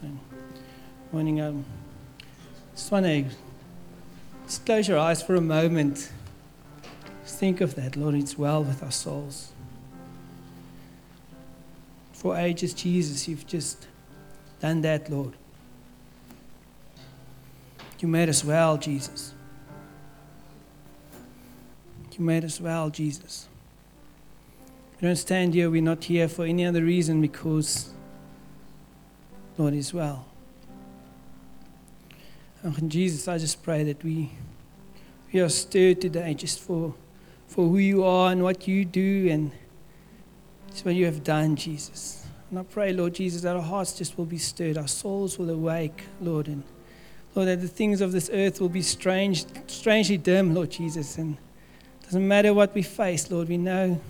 So, morning. Um, to just close your eyes for a moment. Just think of that, Lord. It's well with our souls. For ages, Jesus, you've just done that, Lord. You made us well, Jesus. You made us well, Jesus. We don't stand here, we're not here for any other reason because Lord is well. And Jesus, I just pray that we, we are stirred today just for, for who you are and what you do and what you have done, Jesus. And I pray, Lord Jesus, that our hearts just will be stirred, our souls will awake, Lord, and Lord, that the things of this earth will be strange, strangely dim, Lord Jesus. And it doesn't matter what we face, Lord, we know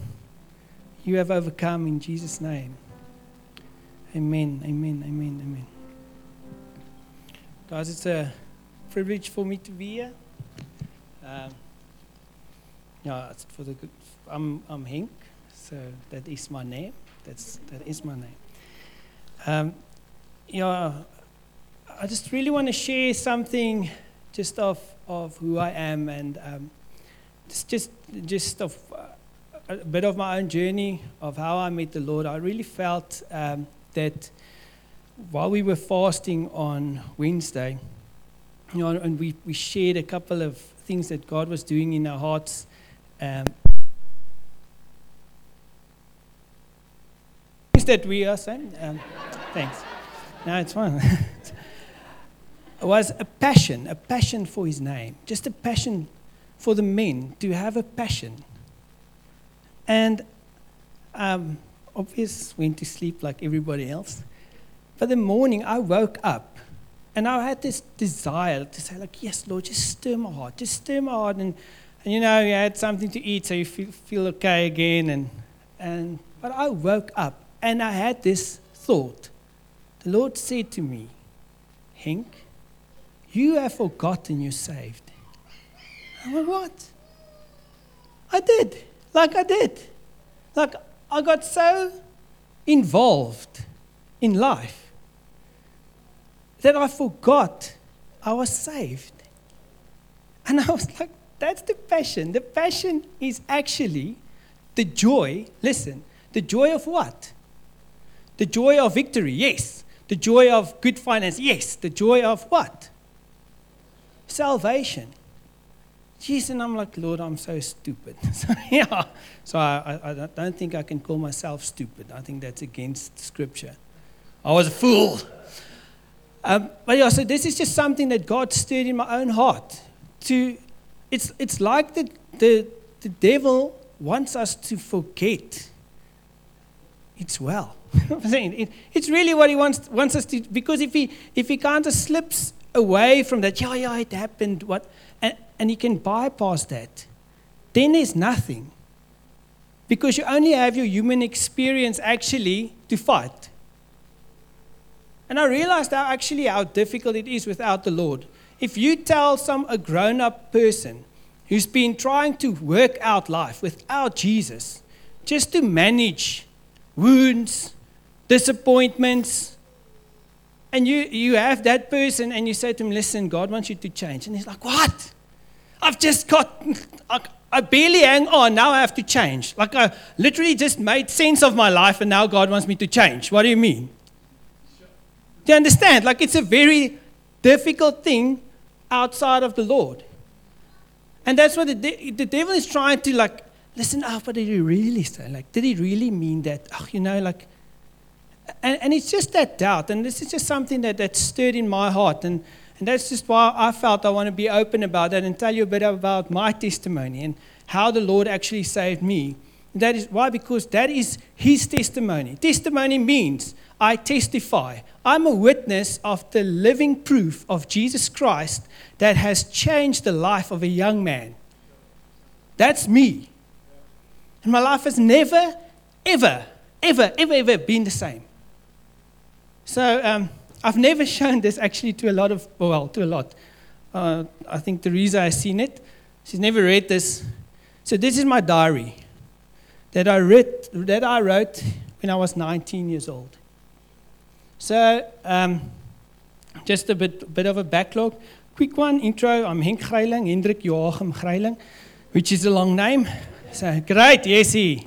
you have overcome in Jesus' name. Amen, amen, amen, amen. Guys, it's a privilege for me to be here. Um, yeah, for the good. I'm, I'm Henk, so that is my name. That's, that is my name. Um, yeah, I just really want to share something just of, of who I am and um, just, just, just of uh, a bit of my own journey of how I met the Lord. I really felt um, that while we were fasting on Wednesday, you know, and we, we shared a couple of things that God was doing in our hearts. Um, things that we are saying. Um, thanks. No, it's fine. it was a passion, a passion for His name, just a passion for the men to have a passion. And um, obvious went to sleep like everybody else. But the morning I woke up and I had this desire to say, like, yes, Lord, just stir my heart, just stir my heart. And, and you know, you had something to eat, so you feel, feel okay again. And, and, but I woke up and I had this thought. The Lord said to me, Henk, you have forgotten you're saved. I went, what? I did. Like I did. Like I got so involved in life that I forgot I was saved. And I was like, that's the passion. The passion is actually the joy. Listen, the joy of what? The joy of victory, yes. The joy of good finance, yes. The joy of what? Salvation. Jesus, and I'm like, Lord, I'm so stupid. so, yeah. So I, I, I, don't think I can call myself stupid. I think that's against Scripture. I was a fool. Um, but yeah, so this is just something that God stirred in my own heart. To, it's, it's like the, the, the devil wants us to forget it's well. It's really what he wants, wants us to, because if he, if he kind of slips away from that, yeah, yeah, it happened, what, and, you can bypass that, then there's nothing. Because you only have your human experience actually to fight. And I realized how actually how difficult it is without the Lord. If you tell some a grown-up person who's been trying to work out life without Jesus, just to manage wounds, disappointments, and you, you have that person and you say to him, Listen, God wants you to change. And he's like, What? I've just got, I, I barely hang on. Now I have to change. Like I literally just made sense of my life and now God wants me to change. What do you mean? Do you understand? Like it's a very difficult thing outside of the Lord. And that's what the, de- the devil is trying to like, listen up, what did he really say? Like, did he really mean that? Oh, you know, like, and, and it's just that doubt. And this is just something that, that stirred in my heart. And, and that's just why I felt I want to be open about that and tell you a bit about my testimony and how the Lord actually saved me. And That is why, because that is his testimony. Testimony means I testify. I'm a witness of the living proof of Jesus Christ that has changed the life of a young man. That's me. And my life has never, ever, ever, ever, ever been the same. So um, I've never shown this actually to a lot of, well, to a lot. Uh, I think Teresa has seen it. She's never read this. So this is my diary that I, that I wrote when I was 19 years old. So um, just a bit, bit of a backlog. Quick one, intro. I'm Henk Greyling, Hendrik Joachim Greyling, which is a long name. So, great, yes, he.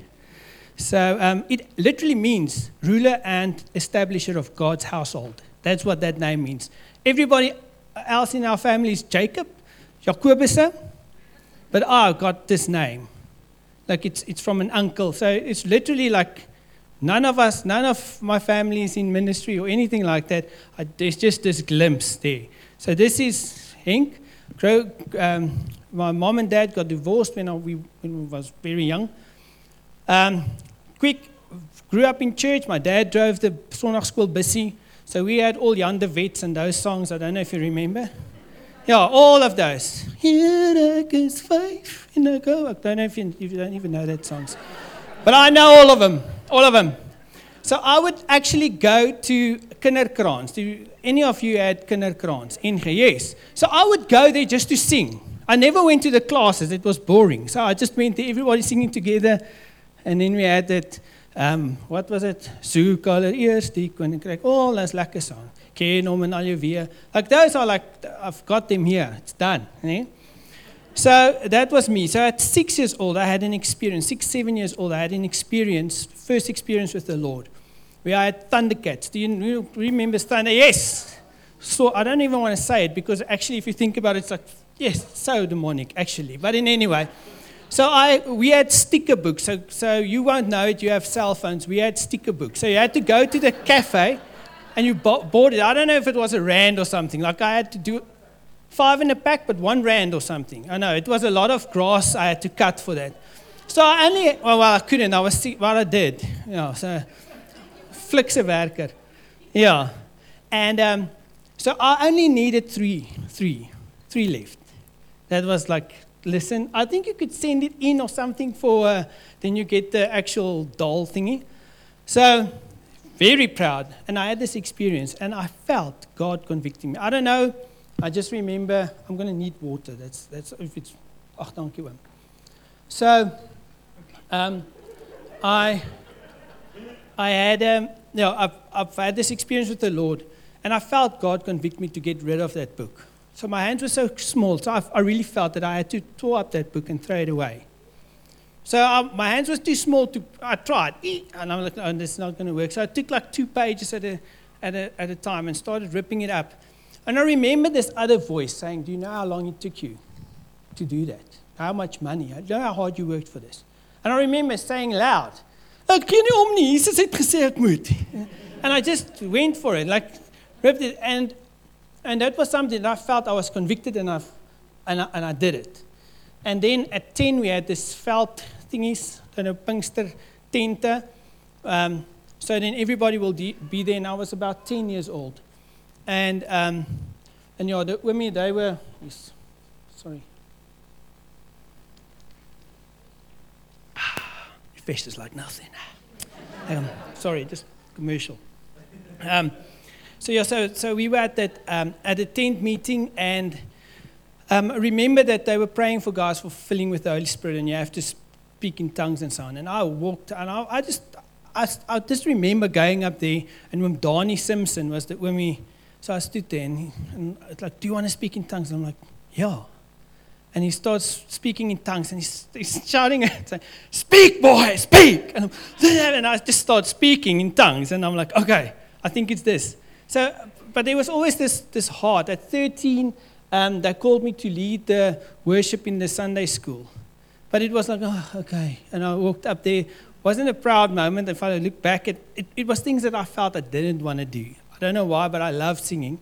So, um, it literally means ruler and establisher of God's household. That's what that name means. Everybody else in our family is Jacob, Jacobus, but I got this name. Like it's, it's from an uncle. So it's literally like none of us, none of my family is in ministry or anything like that. I, there's just this glimpse there. So this is. Grow, um, my mom and dad got divorced when I we, when I was very young. Um, quick, grew up in church. My dad drove the school busy. So we had all Jan de and those songs. I don't know if you remember. Yeah, all of those. Here is faith in a go. I don't know if you, if you don't even know that songs. But I know all of them. All of them. So I would actually go to kinderkrans. Do any of you had kinderkrans? In yes. So I would go there just to sing. I never went to the classes. It was boring. So I just went there, everybody singing together. And then we had that um, wat was dit? Soek allereers die koninkryk. Oh, that's lekker song. Ken hom en al jou weer. Like those are like I've got them here. It's done, né? So that was me. So at 6 years old I had an experience. 6 7 years old I had an experience, first experience with the Lord. We had Thundercats. Do you remember Thunder? Yes. So I don't even want to say it because actually if you think about it it's like yes, so demonic actually. But in any way, so I, we had sticker books. So, so you won't know it. You have cell phones. We had sticker books. So you had to go to the cafe and you bought it. I don't know if it was a rand or something. Like I had to do five in a pack, but one rand or something. I know it was a lot of grass I had to cut for that. So I only, well, well I couldn't. I was, what I did. You know, so werker. Yeah. And um, so I only needed three, three, three left. That was like listen. I think you could send it in or something for, uh, then you get the actual doll thingy. So, very proud. And I had this experience and I felt God convicting me. I don't know. I just remember I'm going to need water. That's, that's if it's, oh, thank you. So, um, I, I had, um, you know, I've, I've had this experience with the Lord and I felt God convict me to get rid of that book. So my hands were so small, so I, I really felt that I had to tore up that book and throw it away. So I, my hands were too small to. I tried, and I'm like, "Oh, this is not going to work." So I took like two pages at a, at a at a time and started ripping it up. And I remember this other voice saying, "Do you know how long it took you to do that? How much money? I know how hard you worked for this." And I remember saying loud, "Ek gee nie om nie. Jesus het gesê ek moet." And I just went for it, like ripped it, and and that was something that I felt I was convicted enough, and I, and I did it. And then at 10, we had this felt thingies, you know, Pinkster tente. Um, so then everybody will de- be there, and I was about 10 years old. And, um, and yeah, the, with me, they were, yes, sorry. Ah fish is like nothing. Um, sorry, just commercial. Um, so yeah, so, so we were at that um, at a tent meeting, and um, remember that they were praying for guys for filling with the Holy Spirit, and you have to speak in tongues and so on. And I walked, and I, I just I, I, just remember going up there, and when Donnie Simpson was that when we, so I stood there, and, he, and like, "Do you want to speak in tongues?" And I'm like, "Yeah." And he starts speaking in tongues, and he's, he's shouting, saying, "Speak, boy, speak!" And, and I just start speaking in tongues, and I'm like, "Okay, I think it's this." So, but there was always this, this heart. At 13, um, they called me to lead the worship in the Sunday school. But it was like, oh, okay. And I walked up there. Wasn't a proud moment. If I look back, it, it, it was things that I felt I didn't want to do. I don't know why, but I love singing.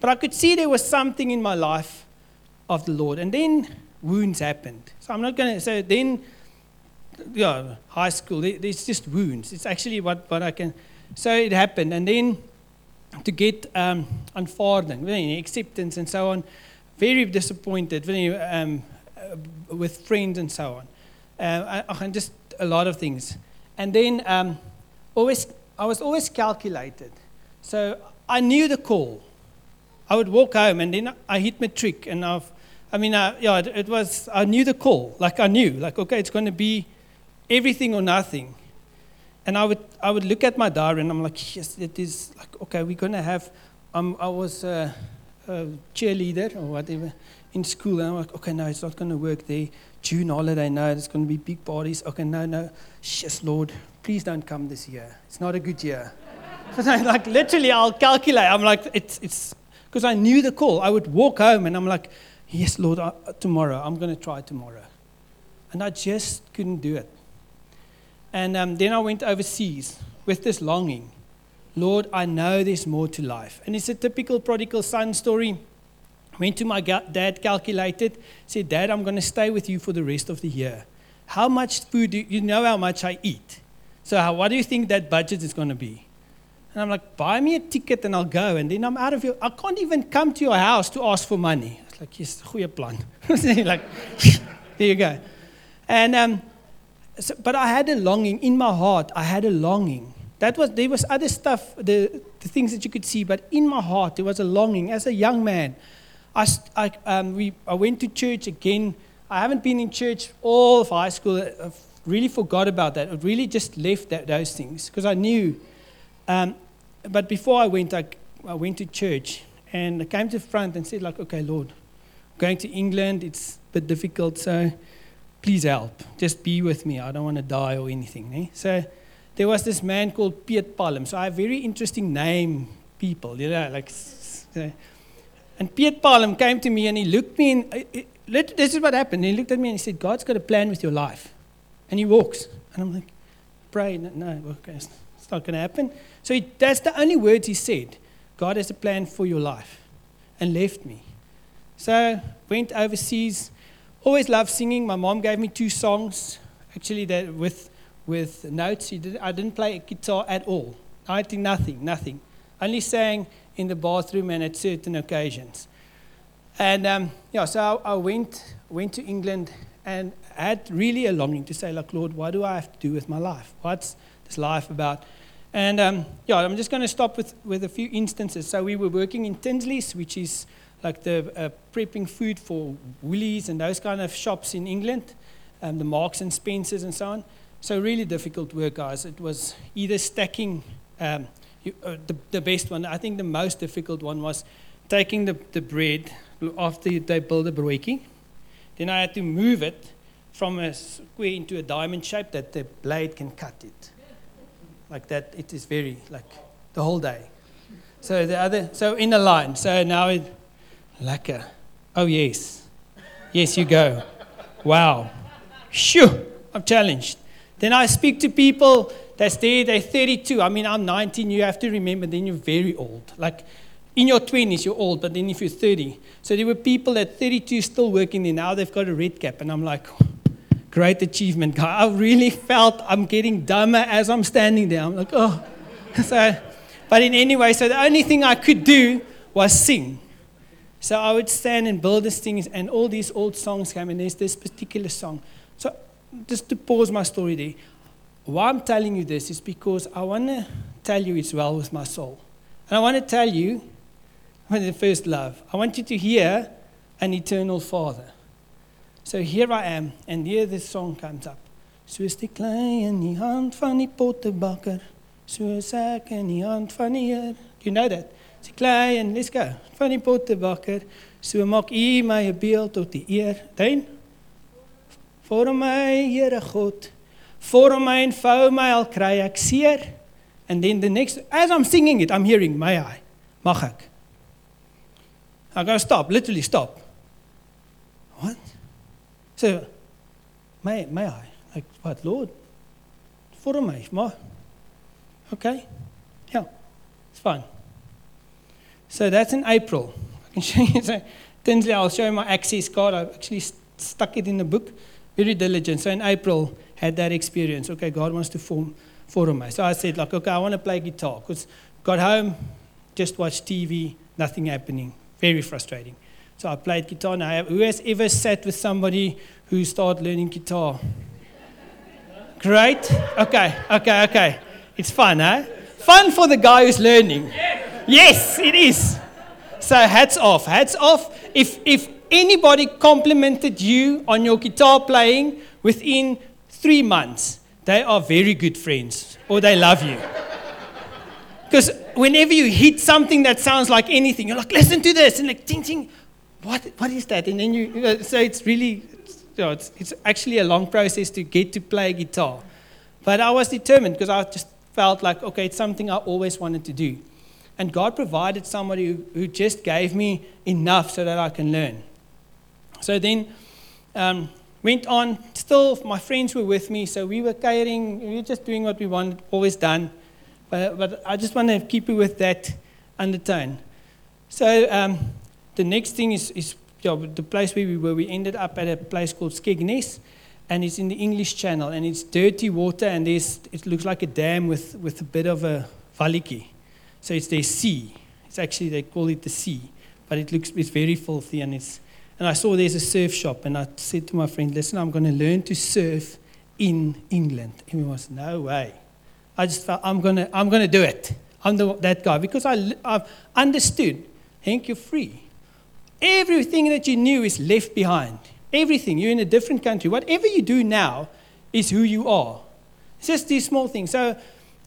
But I could see there was something in my life of the Lord. And then wounds happened. So I'm not going to, so then, yeah, high school, there's just wounds. It's actually what, what I can, so it happened. And then to get um, aanvaarding, acceptance and so on. Very disappointed um, uh, with friends and so on. Uh, and just a lot of things. And then um, always, I was always calculated. So I knew the call. I would walk home and then I hit my trick. And I've, I mean, uh, yeah, it, it was, I knew the call. Like I knew, like, okay, it's going to be everything or nothing. And I would, I would look at my diary and I'm like, yes, it is like, okay, we're going to have I'm, I was a, a cheerleader or whatever in school, and I'm like, okay, no, it's not going to work there. June holiday, no, there's going to be big parties. Okay, no, no, yes, Lord, please don't come this year. It's not a good year. so like literally, I'll calculate. I'm like, it's it's because I knew the call. I would walk home and I'm like, yes, Lord, I, tomorrow I'm going to try tomorrow, and I just couldn't do it. And um, then I went overseas with this longing. Lord, I know there's more to life. And it's a typical prodigal son story. Went to my dad, calculated, said, Dad, I'm going to stay with you for the rest of the year. How much food do you, know how much I eat? So, how, what do you think that budget is going to be? And I'm like, buy me a ticket and I'll go. And then I'm out of here. I can't even come to your house to ask for money. It's like, yes, goeie plan. like, there you go. And, um, so, but I had a longing in my heart. I had a longing that was, there was other stuff, the, the things that you could see, but in my heart, there was a longing. As a young man, I, I, um, we, I went to church again. I haven't been in church all of high school. I really forgot about that. I really just left that, those things because I knew. Um, but before I went, I, I went to church and I came to the front and said, like, okay, Lord, going to England. It's a bit difficult, so please help. Just be with me. I don't want to die or anything. Eh? So there was this man called Piet Palm. So I have very interesting name people, you know, like. And Piet Palm came to me and he looked me in. This is what happened. He looked at me and he said, God's got a plan with your life. And he walks. And I'm like, pray. No, no okay, it's not going to happen. So he, that's the only words he said. God has a plan for your life. And left me. So went overseas. Always loved singing. My mom gave me two songs, actually, that with with notes. Did, I didn't play a guitar at all. I did nothing, nothing. Only sang in the bathroom and at certain occasions. And um, yeah, so I, I, went, went to England and had really a longing to say, like, Lord, what do I have to do with my life? What's this life about? And um, yeah, I'm just going to stop with, with a few instances. So we were working in Tinsley's, which is like the uh, prepping food for Woolies and those kind of shops in England, um, the Marks and Spencers and so on. So really difficult work, guys. It was either stacking um, you, uh, the, the best one. I think the most difficult one was taking the, the bread after they build a broodjie. Then I had to move it from a square into a diamond shape that the blade can cut it. Like that, it is very, like the whole day. So the other, so in a line. So now it, lekker. Oh, yes. Yes, you go. Wow. Shoo, I'm challenged. Then I speak to people that's there, they're 32. I mean, I'm 19. You have to remember, then you're very old. Like in your 20s, you're old, but then if you're 30. So there were people at 32 still working there. Now they've got a red cap. And I'm like, great achievement, guy. I really felt I'm getting dumber as I'm standing there. I'm like, oh. So, but in any way, so the only thing I could do was sing. So I would stand and build these things, and all these old songs came, and there's this particular song. So just to pause my story there, why I'm telling you this is because I want to tell you it's well with my soul. And I want to tell you, when the first love, I want you to hear an eternal Father. So here I am, and here this song comes up. Soos die klei in die hand van die pottebakker, soos ek in die hand van die Heer. Do you know that? Die klei en let's go. Van die pottebakker, so maak U my 'n beeld tot die eer. Then Vorm my, Here God. Vorm my en vou my al kry ek seer. And then the next as I'm singing it, I'm hearing, "May I?" Mag ek? I gotta stop, literally stop. What? So, may, may I? Like, what, Lord? Vorm my, maar. Okay. Yeah. It's fine. So that's in April. I can show you. So, Tinsley, I'll show you my access card. I actually stuck it in the book very diligent. So in April, had that experience. Okay, God wants to form, form me. So I said, like, okay, I want to play guitar. Because got home, just watched TV, nothing happening. Very frustrating. So I played guitar. Now, who has ever sat with somebody who started learning guitar? Great. Okay, okay, okay. It's fun, huh? Fun for the guy who's learning. Yes, it is. So hats off. Hats off. If if anybody complimented you on your guitar playing within three months, they are very good friends or they love you. Because whenever you hit something that sounds like anything, you're like, listen to this, and like, ting, ting, what, what is that? And then you, you know, so it's really, you oh, know, it's, it's actually a long process to get to play guitar. But I was determined because I just felt like, okay, it's something I always wanted to do. And God provided somebody who, who just gave me enough so that I can learn. So then, um, went on. Still, my friends were with me, so we were carrying, we were just doing what we wanted, always done. But, but I just want to keep you with that undertone. So um, the next thing is, is the place where we were. We ended up at a place called Skegness, and it's in the English Channel, and it's dirty water, and it looks like a dam with, with a bit of a valiki. So it's the sea. It's actually, they call it the sea, but it looks, it's very filthy, and it's, and I saw there's a surf shop, and I said to my friend, listen, I'm going to learn to surf in England. And he was, no way. I just felt, I'm going to I'm gonna do it. I'm the, that guy. Because I, I've understood, Henk, you're free. Everything that you knew is left behind. Everything. You're in a different country. Whatever you do now is who you are. It's just these small things. So,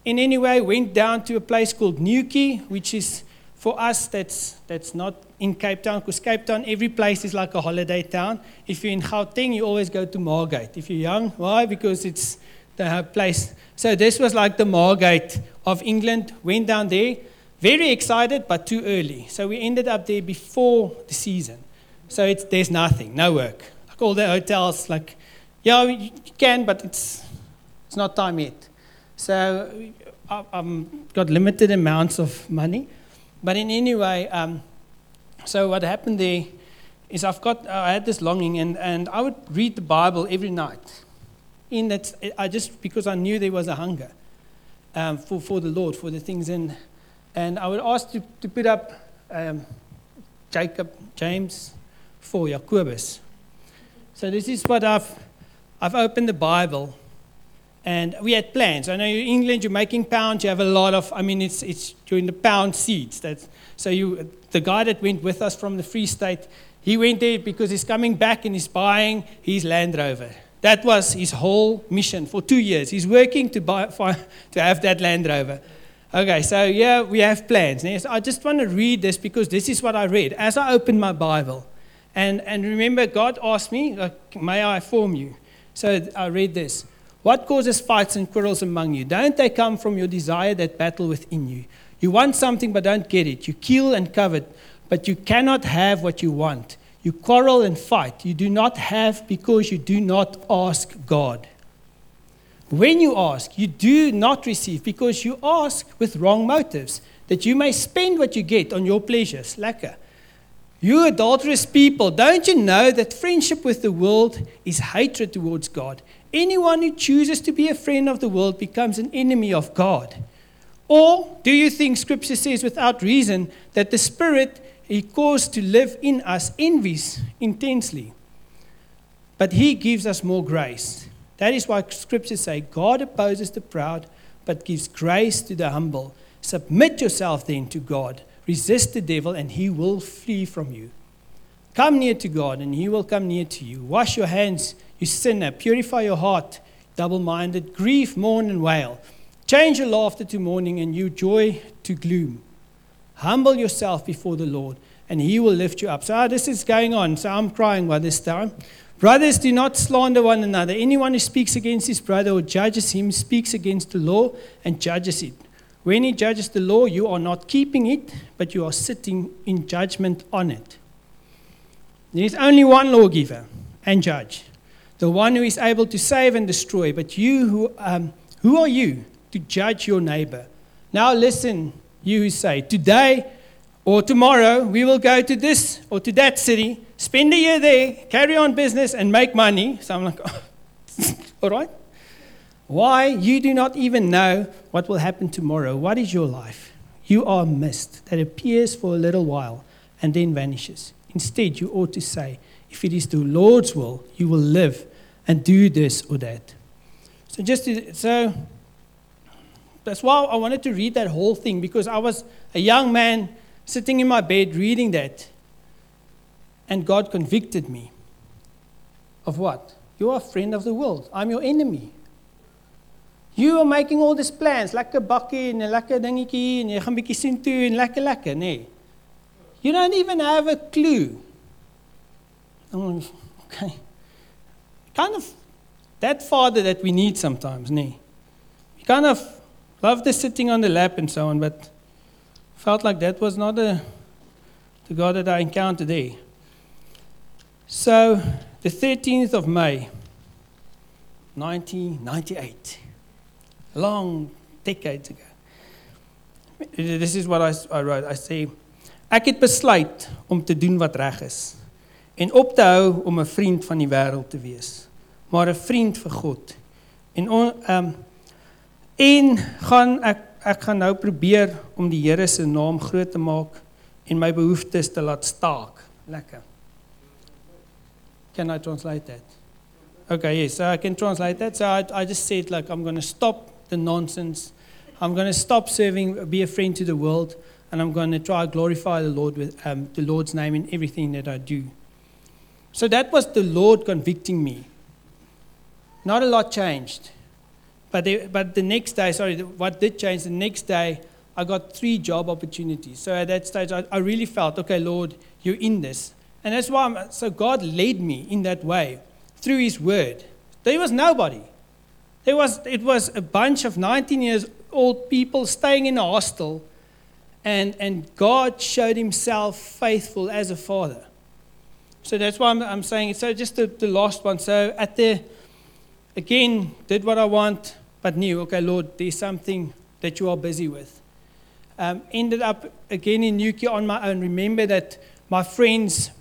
in any way, went down to a place called Newquay, which is for us, that's, that's not in Cape Town, because Cape Town, every place is like a holiday town. If you're in Gauteng, you always go to Margate. If you're young, why? Because it's the place. So this was like the Margate of England. Went down there, very excited, but too early. So we ended up there before the season. So it's, there's nothing, no work. Like all the hotels, like, yeah, you can, but it's, it's not time yet. So I've got limited amounts of money. But in any way, um, so what happened there is I've got, I had this longing, and, and I would read the Bible every night. In that, I just, because I knew there was a hunger um, for, for the Lord, for the things in. And I would ask to, to put up um, Jacob, James 4, Jacobus. So this is what I've, I've opened the Bible and we had plans. I know in England, you're making pounds. You have a lot of. I mean, it's it's in the pound seeds. That's so you. The guy that went with us from the Free State, he went there because he's coming back and he's buying his Land Rover. That was his whole mission for two years. He's working to buy for, to have that Land Rover. Okay, so yeah, we have plans. Now, I just want to read this because this is what I read as I opened my Bible. And, and remember, God asked me, like, May I form you? So I read this. What causes fights and quarrels among you? Don't they come from your desire that battle within you? You want something but don't get it. You kill and covet, but you cannot have what you want. You quarrel and fight. You do not have because you do not ask God. When you ask, you do not receive because you ask with wrong motives, that you may spend what you get on your pleasures. Lekker. You adulterous people, don't you know that friendship with the world is hatred towards God? Anyone who chooses to be a friend of the world becomes an enemy of God. Or do you think Scripture says without reason that the Spirit He caused to live in us envies intensely? But He gives us more grace. That is why Scripture say God opposes the proud, but gives grace to the humble. Submit yourself then to God. Resist the devil, and he will flee from you. Come near to God, and he will come near to you. Wash your hands, you sinner. Purify your heart, double minded. Grieve, mourn, and wail. Change your laughter to mourning and your joy to gloom. Humble yourself before the Lord, and he will lift you up. So, ah, this is going on. So, I'm crying by this time. Brothers, do not slander one another. Anyone who speaks against his brother or judges him speaks against the law and judges it. When he judges the law, you are not keeping it, but you are sitting in judgment on it. There is only one lawgiver and judge, the one who is able to save and destroy. But you, who, um, who are you to judge your neighbor? Now listen, you who say, Today or tomorrow we will go to this or to that city, spend a year there, carry on business, and make money. So I'm like, All right. Why? You do not even know what will happen tomorrow. What is your life? You are a mist that appears for a little while and then vanishes. Instead, you ought to say, if it is the Lord's will, you will live and do this or that. So, just to, so that's why I wanted to read that whole thing because I was a young man sitting in my bed reading that, and God convicted me of what? You are a friend of the world. I'm your enemy. You are making all these plans, lekker bakkie en lekker dingetjie en jy gaan bietjie sien toe en lekker lekker, nê. Nee. You don't even have a clue. Oh, okay. Kind of that father that we need sometimes. Nee. We kind of love the sitting on the lap and so on, but felt like that was not the the God that I encountered there. So, the 13th of May, 1998 long decades ago. This is what I, I wrote. I say ek het besluit om te doen wat reg is en op te hou om 'n vriend van die wêreld te wees, maar 'n vriend vir God. En ehm um, en gaan ek ek gaan nou probeer om die Here se naam groot te maak en my behoeftes te laat staak. Lekker. Can I translate that? Okay, yes, so I can translate that. So I, I just said, like, I'm going to stop the nonsense. I'm going to stop serving, be a friend to the world, and I'm going to try to glorify the Lord with um, the Lord's name in everything that I do. So that was the Lord convicting me. Not a lot changed. But, they, but the next day, sorry, what did change, the next day, I got three job opportunities. So at that stage, I, I really felt, okay, Lord, you're in this. And that's why, I'm, so God led me in that way through His Word. There was nobody. There was, it was a bunch of 19 years old people staying in a hostel, and, and God showed himself faithful as a father. So that's why I'm, I'm saying So just the, the last one. So at the, again, did what I want, but knew, okay, Lord, there's something that you are busy with. Um, ended up again in Newquay on my own. Remember that my friends,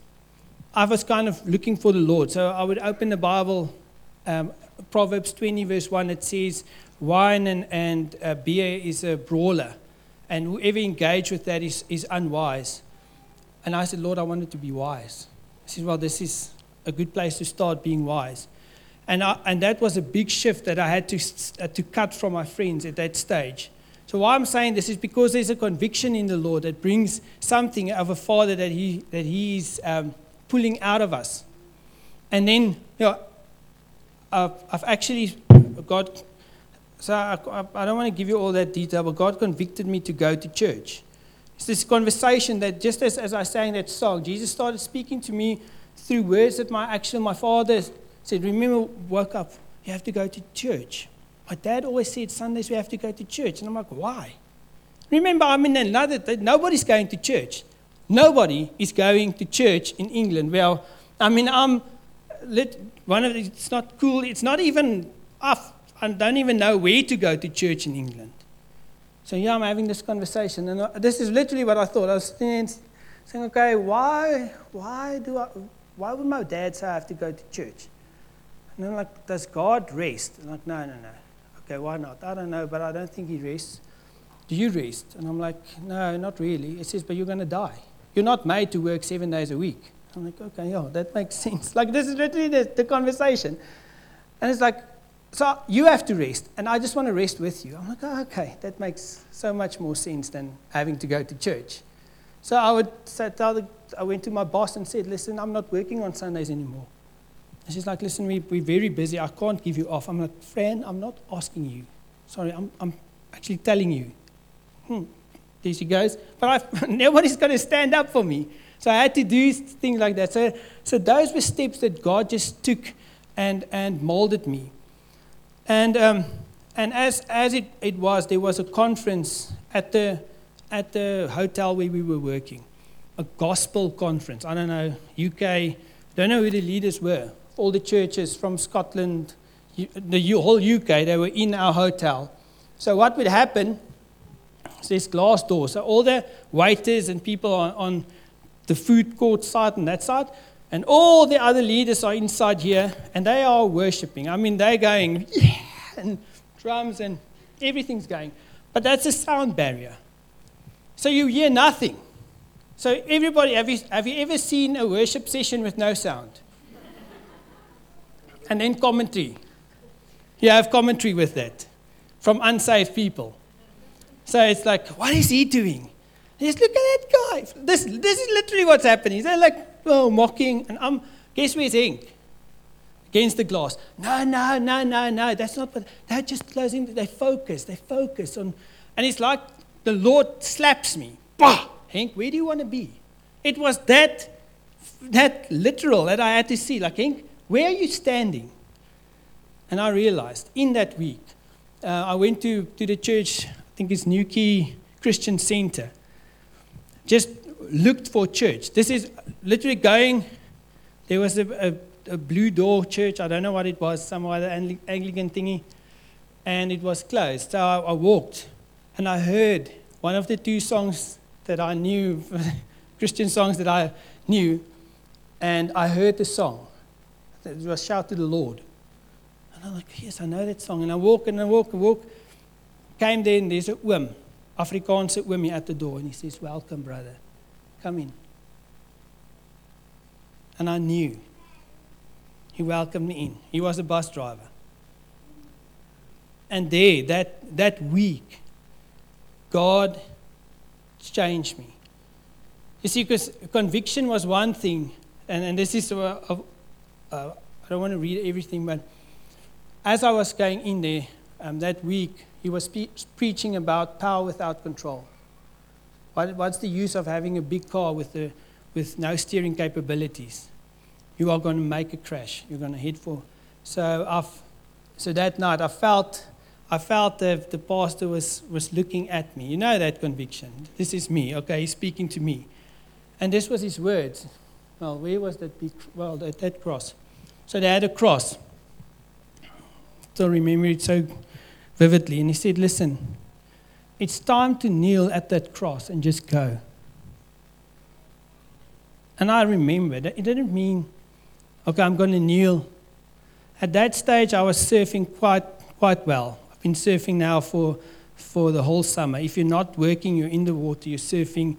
I was kind of looking for the Lord. So I would open the Bible um, Proverbs 20, verse 1, it says, Wine and, and uh, beer is a brawler, and whoever engage with that is, is unwise. And I said, Lord, I wanted to be wise. He said, Well, this is a good place to start being wise. And, I, and that was a big shift that I had to, uh, to cut from my friends at that stage. So, why I'm saying this is because there's a conviction in the Lord that brings something of a father that, he, that He's um, pulling out of us. And then, you know, I've, I've actually got, so I, I don't want to give you all that detail, but God convicted me to go to church. It's this conversation that just as, as I sang that song, Jesus started speaking to me through words that my actually my father said, remember, woke up, you have to go to church. My dad always said Sundays we have to go to church. And I'm like, why? Remember, I'm in another, nobody's going to church. Nobody is going to church in England. Well, I mean, I'm, one of the, it's not cool. It's not even. I don't even know where to go to church in England. So yeah, I'm having this conversation, and uh, this is literally what I thought. I was saying, okay, why, why do I, why would my dad say I have to go to church? And I'm like, does God rest? And I'm like, no, no, no. Okay, why not? I don't know, but I don't think he rests. Do you rest? And I'm like, no, not really. He says, but you're going to die. You're not made to work seven days a week. I'm like, okay, yeah, that makes sense. Like, this is literally the, the conversation. And it's like, so you have to rest, and I just want to rest with you. I'm like, oh, okay, that makes so much more sense than having to go to church. So I would say, tell the, I went to my boss and said, listen, I'm not working on Sundays anymore. And she's like, listen, we, we're very busy. I can't give you off. I'm like, friend, I'm not asking you. Sorry, I'm, I'm actually telling you. Hmm. There she goes. But I've, nobody's going to stand up for me. So I had to do things like that. So, so those were steps that God just took and, and molded me. And, um, and as, as it, it was, there was a conference at the, at the hotel where we were working, a gospel conference. I don't know, UK, don't know who the leaders were. All the churches from Scotland, the whole UK, they were in our hotel. So what would happen, This glass door. So all the waiters and people on, on the food court side and that side. And all the other leaders are inside here and they are worshiping. I mean, they're going, yeah, and drums and everything's going. But that's a sound barrier. So you hear nothing. So, everybody, have you, have you ever seen a worship session with no sound? and then commentary. You have commentary with that from unsaved people. So it's like, what is he doing? Just look at that guy. This, this is literally what's happening. They're like, oh, mocking. And I'm, guess where's Henk? against the glass. No, no, no, no, no. That's not what they're just closing. They focus. They focus on, and it's like the Lord slaps me. Bah! Henk, where do you want to be? It was that that literal that I had to see. Like, Henk, where are you standing? And I realized in that week, uh, I went to, to the church, I think it's New Newquay Christian Center. Just looked for church. This is literally going, there was a, a, a blue door church, I don't know what it was, some other Anglican thingy, and it was closed. So I, I walked and I heard one of the two songs that I knew, Christian songs that I knew, and I heard the song. It was Shout to the Lord. And I'm like, yes, I know that song. And I walk and I walk and walk. Came there and there's a oom, Afrikaanse oomie at the door. And he says, welcome, brother. Come in. And I knew. He welcomed me in. He was a bus driver. And there, that, that week, God changed me. You see, because conviction was one thing, and, and this is, I don't want to read everything, but as I was going in there um, that week, he was preaching about power without control. What, what's the use of having a big car with, the, with no steering capabilities? You are going to make a crash. You're going to hit for. So, I've, so that night, I felt, I felt that the pastor was, was looking at me. You know that conviction. This is me, okay? He's speaking to me. And this was his words. Well, where was that big, well, that, that cross? So they had a cross. Still remember it so vividly. And he said, Listen, it's time to kneel at that cross and just go. And I remember that it didn't mean, okay, I'm going to kneel. At that stage, I was surfing quite, quite well. I've been surfing now for, for the whole summer. If you're not working, you're in the water, you're surfing.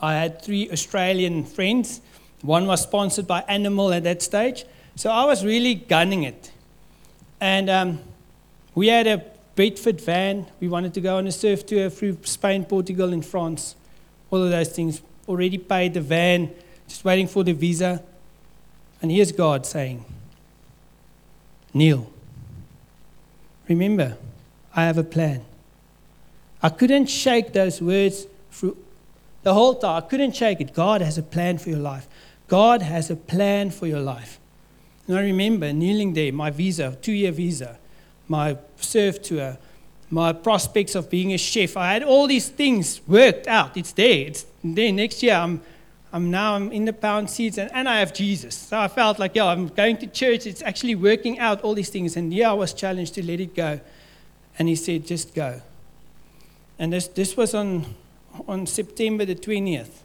I had three Australian friends one was sponsored by Animal at that stage. So I was really gunning it. And um, we had a Bedford van. We wanted to go on a surf tour through Spain, Portugal, and France. All of those things. Already paid the van, just waiting for the visa. And here's God saying, Kneel. Remember, I have a plan. I couldn't shake those words through the whole time. I couldn't shake it. God has a plan for your life. God has a plan for your life. And I remember kneeling there, my visa, two year visa, my surf tour, my prospects of being a chef. I had all these things worked out. It's there. It's there. Next year, I'm, I'm now I'm in the pound seats and, and I have Jesus. So I felt like, yeah, I'm going to church. It's actually working out all these things. And yeah, I was challenged to let it go. And he said, just go. And this, this was on, on September the 20th.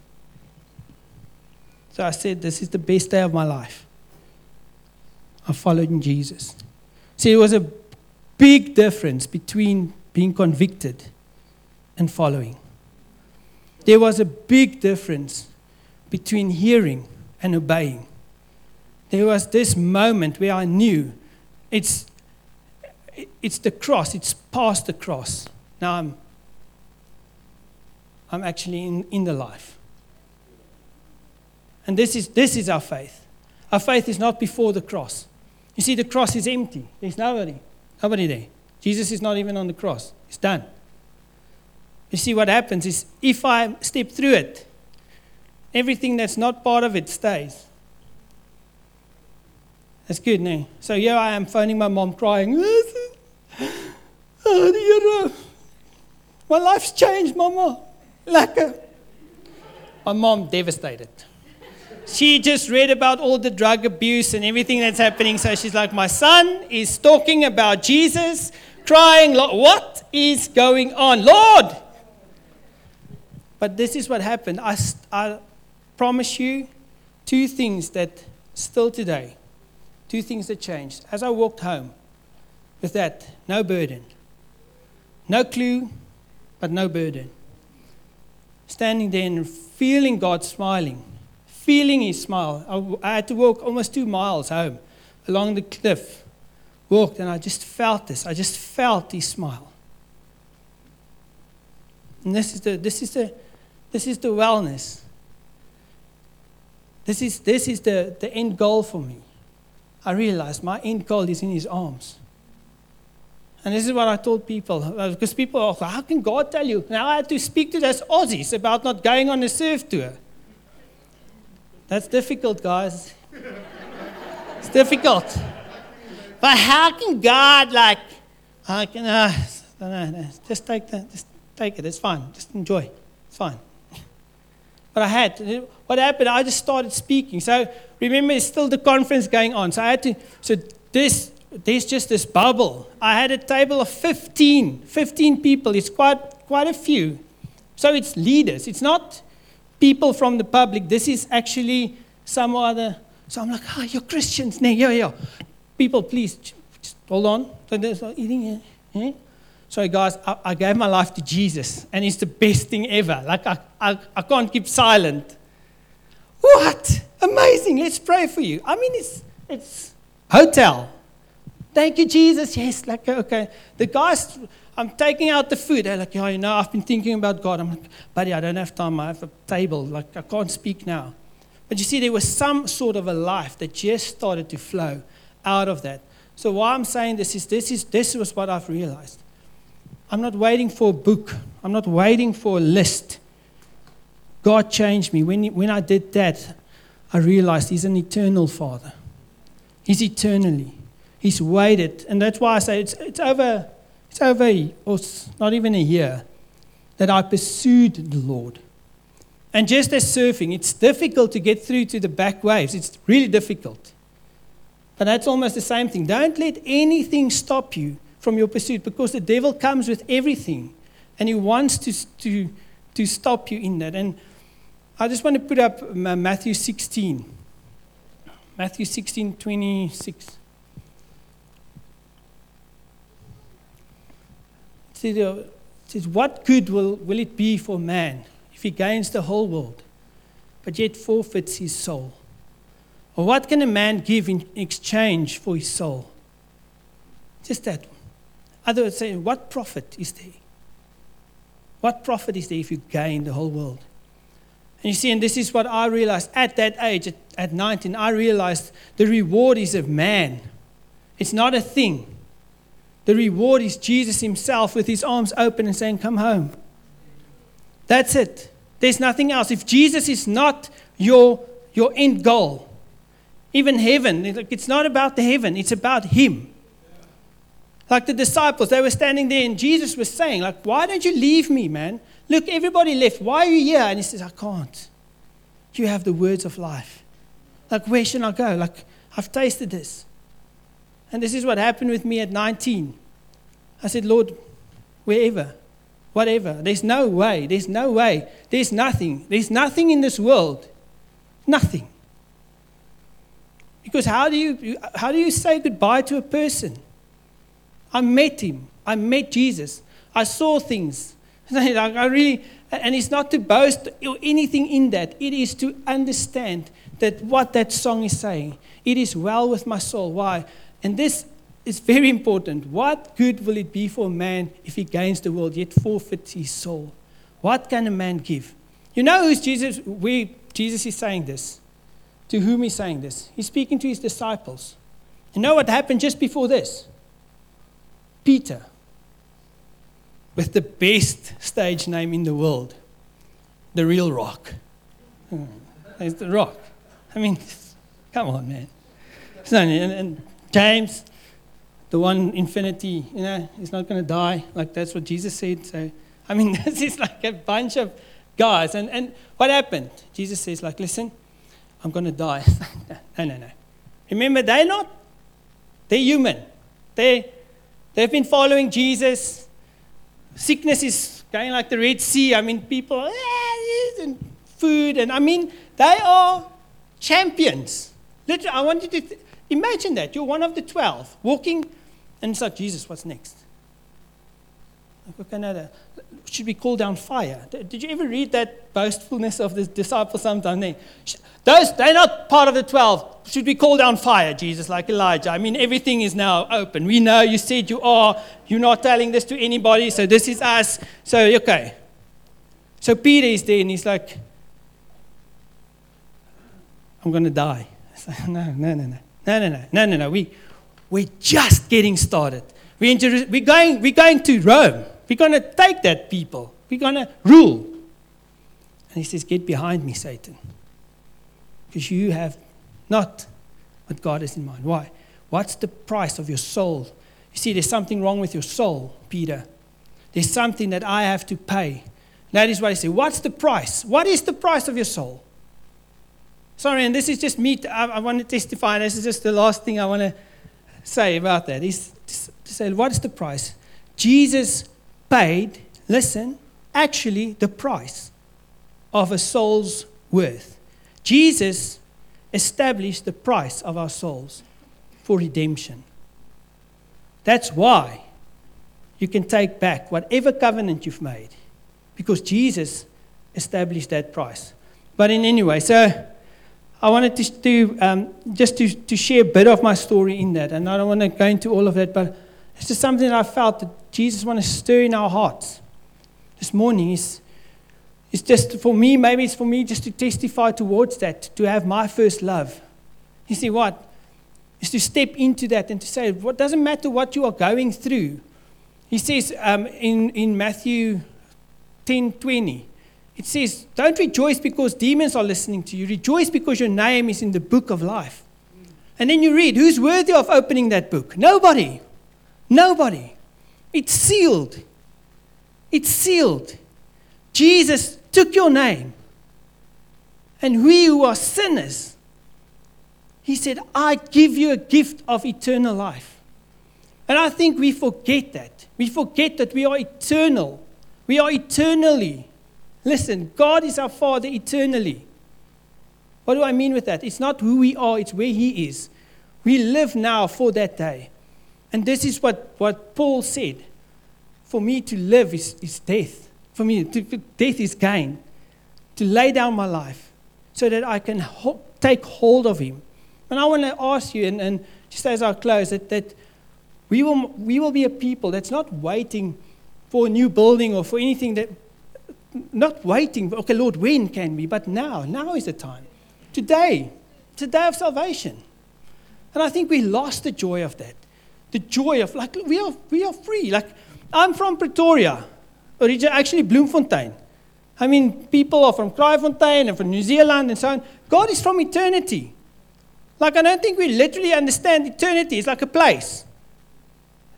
So I said, This is the best day of my life. I followed in Jesus. See, it was a big difference between being convicted and following. There was a big difference between hearing and obeying. There was this moment where I knew it's, it's the cross, it's past the cross. Now I'm, I'm actually in, in the life. And this is, this is our faith. Our faith is not before the cross. You see, the cross is empty. There's nobody. Nobody there. Jesus is not even on the cross. It's done. You see, what happens is if I step through it, everything that's not part of it stays. That's good, no? So here I am phoning my mom crying. Oh, my life's changed, mama. Lekker. Uh, my mom devastated she just read about all the drug abuse and everything that's happening. So she's like, My son is talking about Jesus, crying, What is going on? Lord! But this is what happened. I, I promise you two things that still today, two things that changed. As I walked home with that, no burden, no clue, but no burden. Standing there and feeling God smiling feeling his smile. I, I had to walk almost two miles home along the cliff. Walked and I just felt this. I just felt his smile. And this is the, this is the, this is the wellness. This is, this is the, the end goal for me. I realized my end goal is in his arms. And this is what I told people, uh, because people are like, how can God tell you? Now I had to speak to those Aussies about not going on a surf tour. That's difficult, guys. it's difficult. But how can God, like, I can, uh, no, no, just take that, just take it, it's fine, just enjoy, it's fine. But I had, what happened, I just started speaking. So remember, it's still the conference going on. So I had to, so this, there's just this bubble. I had a table of 15, 15 people. It's quite, quite a few. So it's leaders. It's not people from the public. This is actually some other. So I'm like, oh, you're Christians. No, yeah, yeah. People, please, just hold on. Eating. Eh? So, guys, I, I, gave my life to Jesus, and it's the best thing ever. Like, I, I, I can't keep silent. What? Amazing. Let's pray for you. I mean, it's, it's hotel. Thank you, Jesus. Yes, like, okay. The guys, I'm taking out the food. They're like, yeah, you know, I've been thinking about God. I'm like, buddy, I don't have time. I have a table. Like, I can't speak now. But you see, there was some sort of a life that just started to flow out of that. So why I'm saying this is this is this was what I've realized. I'm not waiting for a book. I'm not waiting for a list. God changed me. When, when I did that, I realized He's an eternal Father. He's eternally. He's waited. And that's why I say it's, it's over, it's over, or not even a year, that I pursued the Lord. And just as surfing, it's difficult to get through to the back waves. It's really difficult. But that's almost the same thing. Don't let anything stop you from your pursuit because the devil comes with everything and he wants to, to, to stop you in that. And I just want to put up uh, Matthew 16. Matthew 16, 26. It says, What good will, will it be for man if he gains the whole world, but yet forfeits his soul? Or what can a man give in exchange for his soul? Just that other words, saying, what profit is there? What profit is there if you gain the whole world? And you see, and this is what I realized at that age, at, at 19, I realized the reward is of man. It's not a thing. The reward is Jesus himself with his arms open and saying, Come home. That's it. There's nothing else. If Jesus is not your, your end goal, even heaven, it's not about the heaven, it's about him. Like the disciples, they were standing there and Jesus was saying, like, why don't you leave me, man? Look, everybody left. Why are you here? And he says, I can't. You have the words of life. Like, where should I go? Like, I've tasted this. And this is what happened with me at 19. I said, Lord, wherever, whatever. There's no way. There's no way. There's nothing. There's nothing in this world. Nothing. Because how do you, how do you say goodbye to a person? I met him. I met Jesus. I saw things. I really, and it's not to boast or anything in that. It is to understand that what that song is saying. It is well with my soul. Why? And this is very important. What good will it be for a man if he gains the world yet forfeits his soul? What can a man give? You know who's Jesus? We, Jesus is saying this. To whom he's saying this? He's speaking to his disciples. You know what happened just before this? Peter, with the best stage name in the world, the real rock. Hmm. It's the rock. I mean, come on, man. And, and James, the one infinity, you know, he's not going to die. Like that's what Jesus said. So, I mean, this is like a bunch of guys. And, and what happened? Jesus says, like, listen, I'm going to die. no, no, no. Remember, they're not, they're human. They're They've been following Jesus. Sickness is going like the Red Sea. I mean, people, eh, and food, and I mean, they are champions. Literally, I want you to th- imagine that. You're one of the 12 walking, and it's like, Jesus, what's next? Should we call down fire? Did you ever read that boastfulness of the disciples sometime? Those, they're not part of the 12. Should we call down fire, Jesus, like Elijah? I mean, everything is now open. We know you said you are. You're not telling this to anybody, so this is us. So, okay. So Peter is there and he's like, I'm going to die. Like, no, no, no, no. No, no, no, no, no, no. We, we're just getting started. We're, we're, going, we're going to Rome. We're going to take that people. We're going to rule. And he says, Get behind me, Satan. Because you have not what God has in mind. Why? What's the price of your soul? You see, there's something wrong with your soul, Peter. There's something that I have to pay. That is what I say. What's the price? What is the price of your soul? Sorry, and this is just me. I, I want to testify. This is just the last thing I want to say about that. Is to say, what is the price? Jesus paid, listen, actually the price of a soul's worth. Jesus established the price of our souls for redemption. That's why you can take back whatever covenant you've made because Jesus established that price. But in any way, so I wanted to, um, just to, to share a bit of my story in that, and I don't want to go into all of that, but it's just something that I felt that Jesus wants to stir in our hearts. This morning is it's just for me, maybe it's for me just to testify towards that, to have my first love. You see what? Is to step into that and to say, what doesn't matter what you are going through. He says um, in, in Matthew 10 20, it says, Don't rejoice because demons are listening to you. Rejoice because your name is in the book of life. And then you read, Who's worthy of opening that book? Nobody. Nobody. It's sealed. It's sealed. Jesus took your name. And we who are sinners, he said, I give you a gift of eternal life. And I think we forget that. We forget that we are eternal. We are eternally. Listen, God is our Father eternally. What do I mean with that? It's not who we are, it's where He is. We live now for that day. And this is what, what Paul said. For me to live is, is death. For me, to, death is gain. To lay down my life so that I can ho- take hold of Him. And I want to ask you, and, and just as I close, that, that we, will, we will be a people that's not waiting for a new building or for anything that, not waiting, okay, Lord, when can we? But now, now is the time. Today, it's a day of salvation. And I think we lost the joy of that. The joy of, like, we are, we are free. Like, I'm from Pretoria origin, actually Bloemfontein. I mean, people are from Kraaifontein and from New Zealand and so on. God is from eternity. Like, I don't think we literally understand eternity. It's like a place.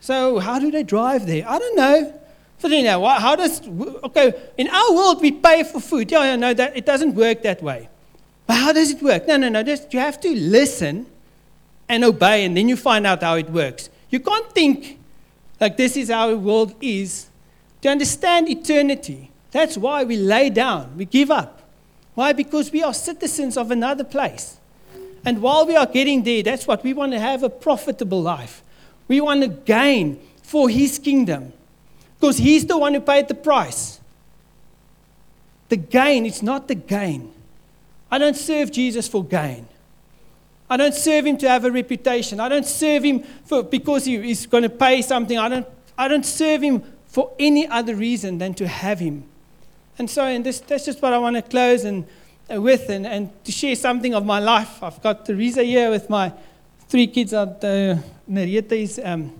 So, how do they drive there? I don't know. You know, how does, okay, in our world we pay for food. Yeah, yeah, no, that, it doesn't work that way. But how does it work? No, no, no. Just, you have to listen and obey, and then you find out how it works. You can't think like this is how the world is to understand eternity. That's why we lay down, we give up. Why? Because we are citizens of another place. And while we are getting there, that's what we want to have a profitable life. We want to gain for His kingdom. Because He's the one who paid the price. The gain, it's not the gain. I don't serve Jesus for gain. I don't serve him to have a reputation. I don't serve him for, because he is going to pay something. I don't, I don't serve him for any other reason than to have him. And so, and this, that's just what I want to close and, uh, with and, and to share something of my life. I've got Teresa here with my three kids at uh, is um,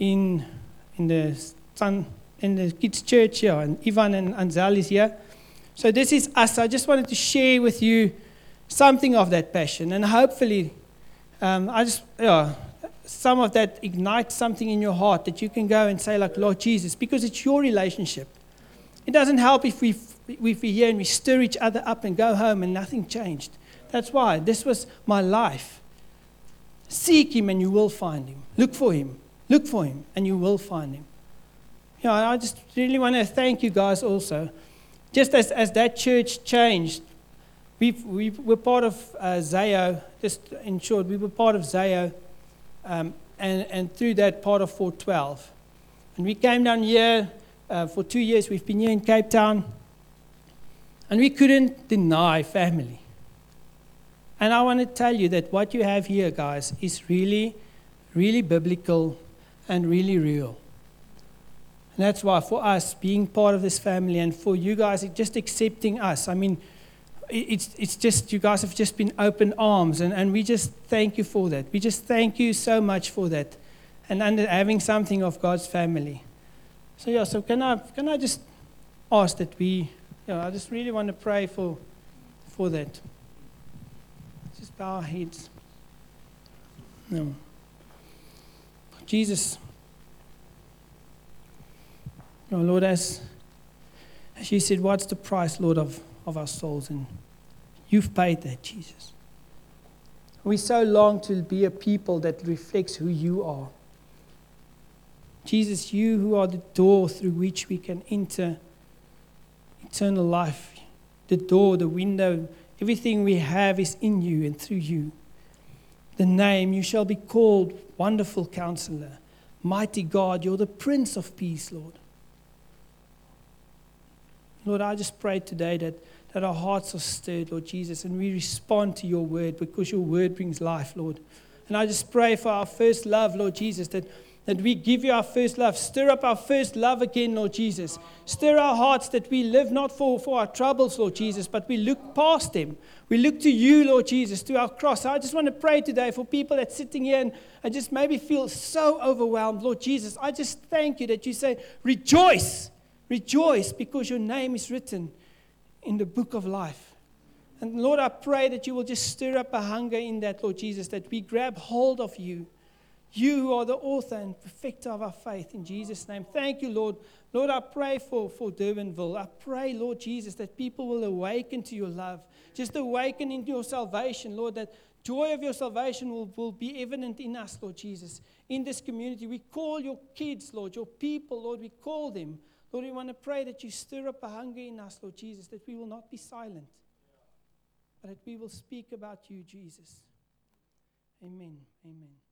in, in, the son, in the kids' church here, and Ivan and Anzel is here. So this is us. I just wanted to share with you something of that passion, and hopefully, um, I just yeah, some of that ignites something in your heart that you can go and say, like, Lord Jesus, because it's your relationship. It doesn't help if we, if we're here and we stir each other up and go home and nothing changed. That's why this was my life. Seek him and you will find him. Look for him. Look for him and you will find him. You know, I just really want to thank you guys also. Just as, as that church changed, we we were part of uh, Zayo, just in short, we were part of Zayo um, and, and through that part of 412. And we came down here uh, for two years. We've been here in Cape Town. And we couldn't deny family. And I want to tell you that what you have here, guys, is really, really biblical and really real. And that's why, for us, being part of this family and for you guys just accepting us, I mean, it's, it's just, you guys have just been open arms, and, and we just thank you for that. We just thank you so much for that, and under having something of God's family. So, yeah, so can I, can I just ask that we, yeah, I just really want to pray for, for that. Just bow our heads. No. Jesus, oh Lord, as, as you said, what's the price, Lord, of, of our souls? And you've paid that, Jesus. We so long to be a people that reflects who you are. Jesus, you who are the door through which we can enter eternal life, the door, the window, everything we have is in you and through you. The name, you shall be called Wonderful Counselor, Mighty God, you're the Prince of Peace, Lord. Lord, I just pray today that, that our hearts are stirred, Lord Jesus, and we respond to your word because your word brings life, Lord. And I just pray for our first love, Lord Jesus, that that we give you our first love. Stir up our first love again, Lord Jesus. Stir our hearts that we live not for, for our troubles, Lord Jesus, but we look past them. We look to you, Lord Jesus, to our cross. I just want to pray today for people that sitting here and, and just maybe feel so overwhelmed. Lord Jesus, I just thank you that you say, rejoice, rejoice, because your name is written in the book of life. And Lord, I pray that you will just stir up a hunger in that, Lord Jesus, that we grab hold of you you who are the author and perfecter of our faith in Jesus' name. Thank you, Lord. Lord, I pray for, for Durbanville. I pray, Lord Jesus, that people will awaken to your love. Just awaken into your salvation, Lord, that joy of your salvation will, will be evident in us, Lord Jesus. In this community, we call your kids, Lord, your people, Lord, we call them. Lord, we want to pray that you stir up a hunger in us, Lord Jesus, that we will not be silent, but that we will speak about you, Jesus. Amen. Amen.